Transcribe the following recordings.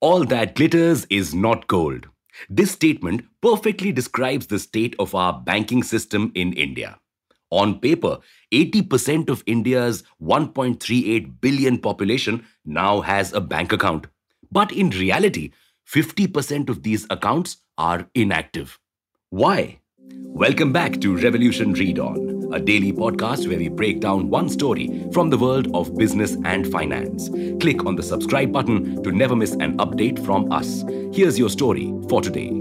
All that glitters is not gold. This statement perfectly describes the state of our banking system in India. On paper, 80% of India's 1.38 billion population now has a bank account. But in reality, 50% of these accounts are inactive. Why? Welcome back to Revolution Read On, a daily podcast where we break down one story from the world of business and finance. Click on the subscribe button to never miss an update from us. Here's your story for today.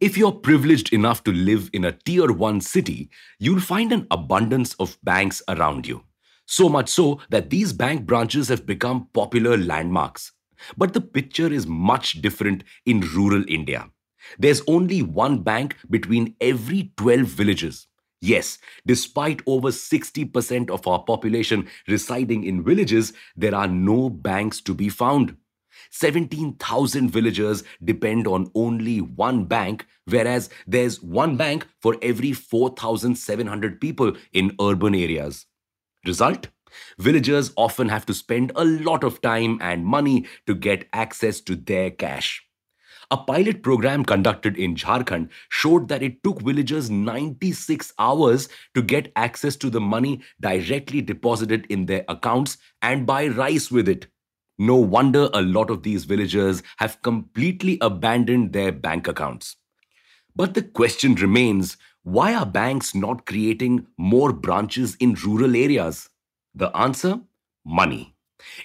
If you're privileged enough to live in a tier 1 city, you'll find an abundance of banks around you. So much so that these bank branches have become popular landmarks. But the picture is much different in rural India. There's only one bank between every 12 villages. Yes, despite over 60% of our population residing in villages, there are no banks to be found. 17,000 villagers depend on only one bank, whereas there's one bank for every 4,700 people in urban areas. Result? Villagers often have to spend a lot of time and money to get access to their cash. A pilot program conducted in Jharkhand showed that it took villagers 96 hours to get access to the money directly deposited in their accounts and buy rice with it. No wonder a lot of these villagers have completely abandoned their bank accounts. But the question remains why are banks not creating more branches in rural areas? The answer? Money.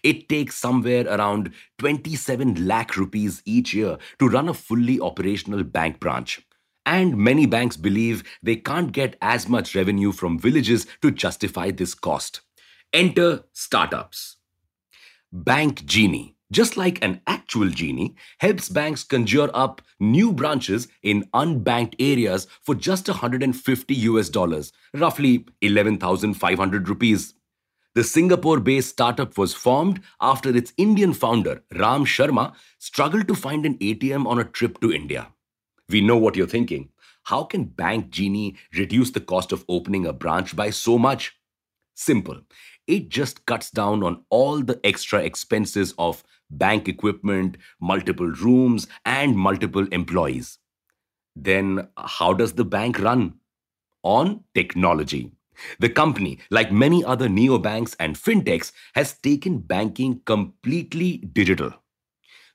It takes somewhere around 27 lakh rupees each year to run a fully operational bank branch. And many banks believe they can't get as much revenue from villages to justify this cost. Enter startups. Bank Genie, just like an actual genie, helps banks conjure up new branches in unbanked areas for just 150 US dollars, roughly 11,500 rupees. The Singapore based startup was formed after its Indian founder, Ram Sharma, struggled to find an ATM on a trip to India. We know what you're thinking. How can Bank Genie reduce the cost of opening a branch by so much? Simple. It just cuts down on all the extra expenses of bank equipment, multiple rooms, and multiple employees. Then, how does the bank run? On technology. The company, like many other neobanks and fintechs, has taken banking completely digital.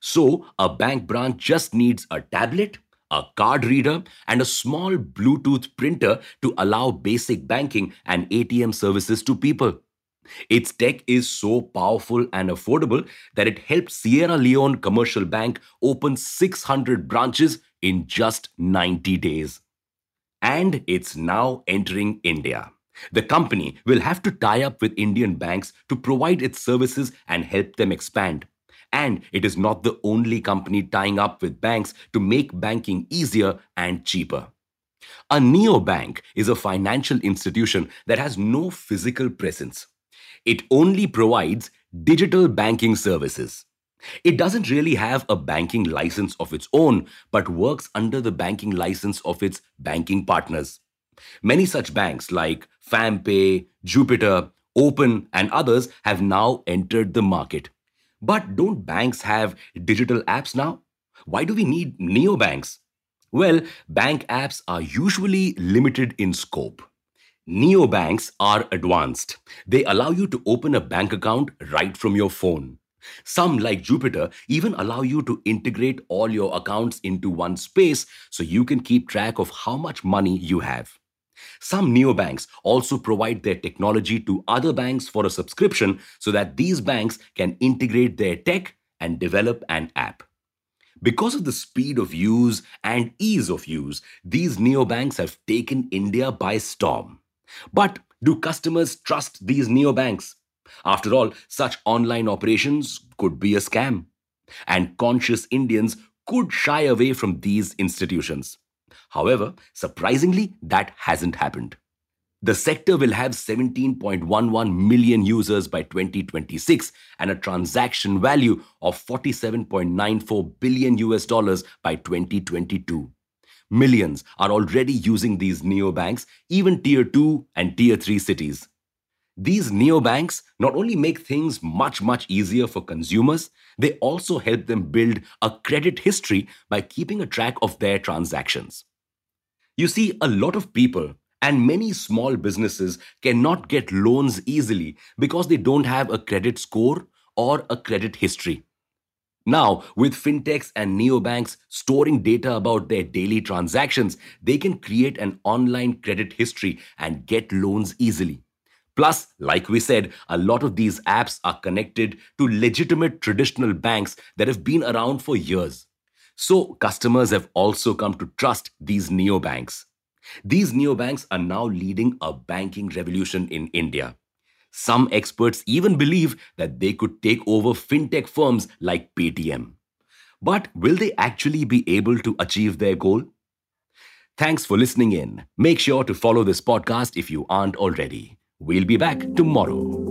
So, a bank branch just needs a tablet, a card reader, and a small Bluetooth printer to allow basic banking and ATM services to people. Its tech is so powerful and affordable that it helped Sierra Leone Commercial Bank open 600 branches in just 90 days. And it's now entering India. The company will have to tie up with Indian banks to provide its services and help them expand. And it is not the only company tying up with banks to make banking easier and cheaper. A neobank is a financial institution that has no physical presence. It only provides digital banking services. It doesn't really have a banking license of its own, but works under the banking license of its banking partners. Many such banks like FamPay, Jupiter, Open, and others have now entered the market. But don't banks have digital apps now? Why do we need neobanks? Well, bank apps are usually limited in scope. Neobanks are advanced. They allow you to open a bank account right from your phone. Some, like Jupiter, even allow you to integrate all your accounts into one space so you can keep track of how much money you have. Some neobanks also provide their technology to other banks for a subscription so that these banks can integrate their tech and develop an app. Because of the speed of use and ease of use, these neobanks have taken India by storm. But do customers trust these neobanks? After all, such online operations could be a scam. And conscious Indians could shy away from these institutions. However, surprisingly, that hasn't happened. The sector will have 17.11 million users by 2026 and a transaction value of 47.94 billion US dollars by 2022. Millions are already using these neobanks, even tier 2 and tier 3 cities. These neobanks not only make things much, much easier for consumers, they also help them build a credit history by keeping a track of their transactions. You see, a lot of people and many small businesses cannot get loans easily because they don't have a credit score or a credit history. Now, with fintechs and neobanks storing data about their daily transactions, they can create an online credit history and get loans easily. Plus, like we said, a lot of these apps are connected to legitimate traditional banks that have been around for years. So, customers have also come to trust these neobanks. These neobanks are now leading a banking revolution in India. Some experts even believe that they could take over fintech firms like Paytm. But will they actually be able to achieve their goal? Thanks for listening in. Make sure to follow this podcast if you aren't already. We'll be back tomorrow.